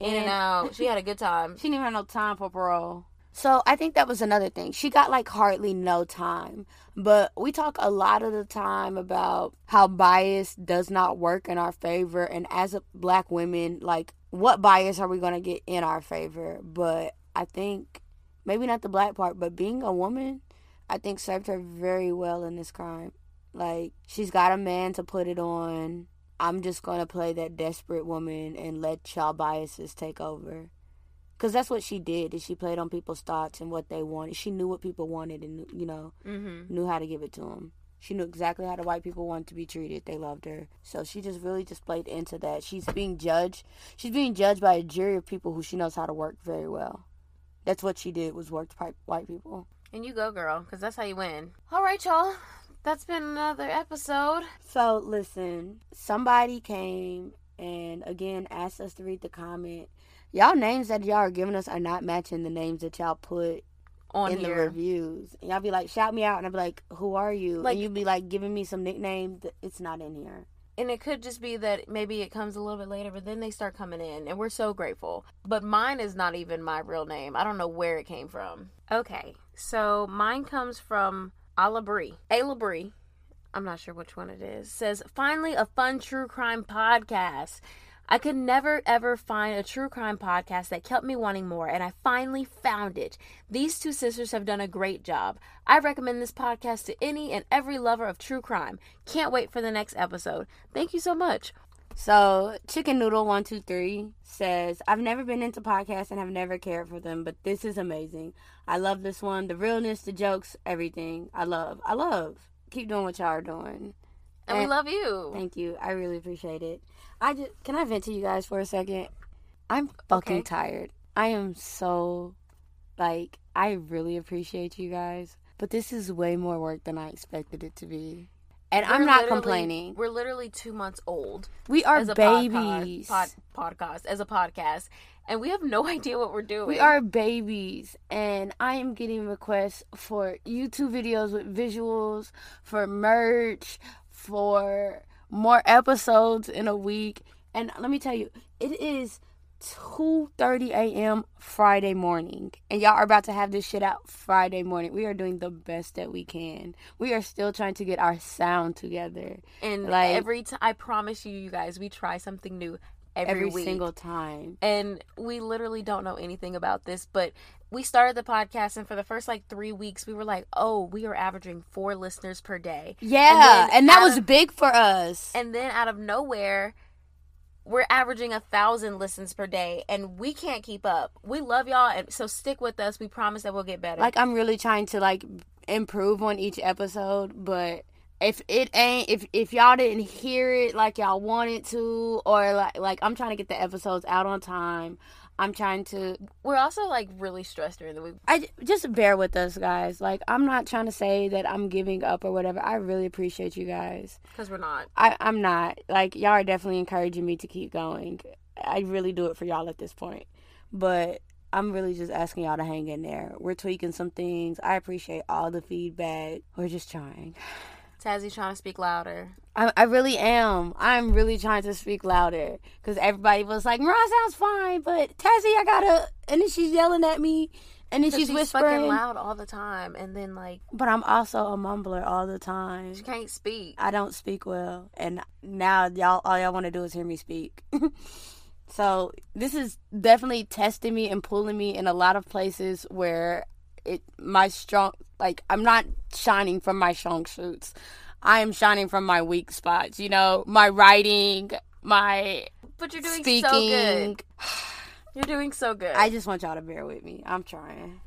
In and out. She had a good time. She didn't have no time for parole. So I think that was another thing. She got like hardly no time. But we talk a lot of the time about how bias does not work in our favor. And as a black women, like what bias are we going to get in our favor? But I think maybe not the black part, but being a woman, I think served her very well in this crime. Like she's got a man to put it on. I'm just going to play that desperate woman and let y'all biases take over. Cause that's what she did. Is she played on people's thoughts and what they wanted. She knew what people wanted and you know Mm-hmm. knew how to give it to them. She knew exactly how the white people wanted to be treated. They loved her, so she just really just played into that. She's being judged. She's being judged by a jury of people who she knows how to work very well. That's what she did was work pi- white people. And you go, girl, because that's how you win. All right, y'all. That's been another episode. So listen, somebody came and again asked us to read the comment. Y'all names that y'all are giving us are not matching the names that y'all put On in the reviews. And y'all be like, shout me out, and I'll be like, who are you? Like- and you'd be like giving me some nickname. that It's not in here. And it could just be that maybe it comes a little bit later, but then they start coming in, and we're so grateful. But mine is not even my real name. I don't know where it came from. Okay, so mine comes from Alabri. Alabri. I'm not sure which one it is. Says, finally a fun true crime podcast. I could never ever find a true crime podcast that kept me wanting more, and I finally found it. These two sisters have done a great job. I recommend this podcast to any and every lover of true crime. Can't wait for the next episode. Thank you so much. So Chicken Noodle One Two Three says, "I've never been into podcasts and have never cared for them, but this is amazing. I love this one. The realness, the jokes, everything. I love. I love. Keep doing what y'all are doing. And we love you. Thank you. I really appreciate it. I just can I vent to you guys for a second? I'm fucking Okay. tired. I am so like I really appreciate you guys, but this is way more work than I expected it to be. And We're I'm not complaining. We're literally two months old. We are as a babies. Pod, pod, podcast as a podcast, and we have no idea what we're doing. We are babies, and I am getting requests for YouTube videos with visuals, for merch, for more episodes in a week. And let me tell you, it is 2:30 a.m. Friday morning, and y'all are about to have this shit out Friday morning. We are doing the best that we can. We are still trying to get our sound together, and like- every time I promise you, you guys, we try something new every, every week. single time. and we literally don't know anything about this but we started the podcast and for the first like three weeks we were like oh we are averaging four listeners per day Yeah, then and, that was of- big for us. and then out of nowhere we're averaging a thousand listens per day and we can't keep up we love y'all and so stick with us we promise that we'll get better like I'm really trying to like improve on each episode, but if it ain't if if y'all didn't hear it like y'all wanted to or like like I'm trying to get the episodes out on time. I'm trying to we're also like really stressed during the week I just bear with us guys. Like I'm not trying to say that I'm giving up or whatever. I really appreciate you guys. because we're not I I'm not. Like y'all are definitely encouraging me to keep going. I really do it for y'all at this point. But I'm really just asking y'all to hang in there. We're tweaking some things. I appreciate all the feedback. We're just trying. Tazzy's trying to speak louder I, I really am. I'm really trying to speak louder because everybody was like, "Mariah sounds fine," but Tazzy, I gotta. And then she's yelling at me, and then she's, she's whispering. fucking loud all the time and then like But I'm also a mumbler all the time. she can't speak I don't speak well, and now y'all all y'all want to do is hear me speak. so this is definitely testing me and pulling me in a lot of places where it my strong like I'm not shining from my strong suits. I am shining from my weak spots. You know, my writing, my but you're doing speaking. so good you're doing so good I just want y'all to bear with me. I'm trying.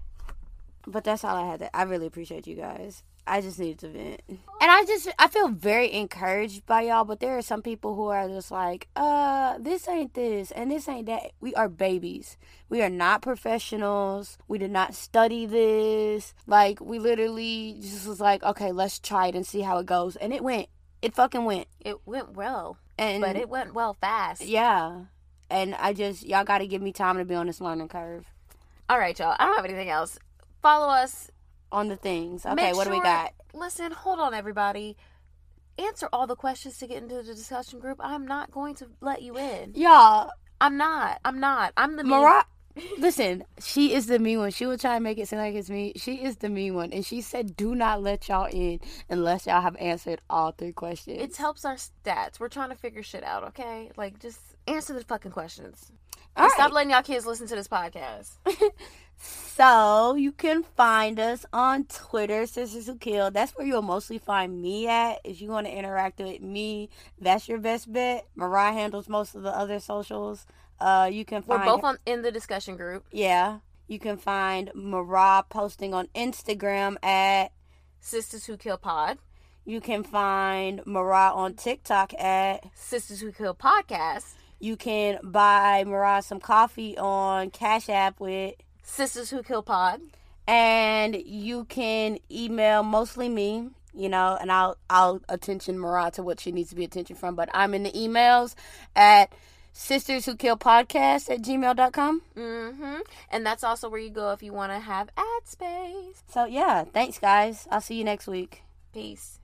But that's all I had to I really appreciate you guys. I just needed to vent. And I just I feel very encouraged by y'all, but there are some people who are just like, uh, this ain't this and this ain't that. We are babies. We are not professionals. We did not study this. Like we literally just was like, okay, let's try it and see how it goes. And it went. It fucking went. it went well And but it went well fast. yeah. And I just y'all gotta give me time to be on this learning curve. All right, y'all. I don't have anything else. Follow us. On the things. Okay, Make what do we got? Listen, hold on, everybody. Answer all the questions to get into the discussion group. I'm not going to let you in. Y'all, I'm not. I'm not. I'm the mean- Mariah, listen, she is the mean one. She will try and make it seem like it's me. She is the mean one. And she said, do not let y'all in unless y'all have answered all three questions. It helps our stats. We're trying to figure shit out, okay? Like, just answer the fucking questions. All And Stop letting y'all kids listen to this podcast. So you can find us on Twitter, Sistas Who Kill. That's where you'll mostly find me at. If you want to interact with me, that's your best bet. Mariah handles most of the other socials. Uh, you can find We're both on in the discussion group. yeah. You can find Mariah posting on Instagram at. Sistas Who Kill Pod. You can find Mariah on TikTok at. Sistas Who Kill Podcast. You can buy Mariah some coffee on Cash App with. Sistas Who Kill Pod. and you can email mostly me you know and i'll i'll attention mariah to what she needs to be attention from but i'm in the emails at sistas who kill podcast at gmail.com Mm-hmm. And that's also where you go if you want to have ad space. so yeah thanks guys i'll see you next week Peace.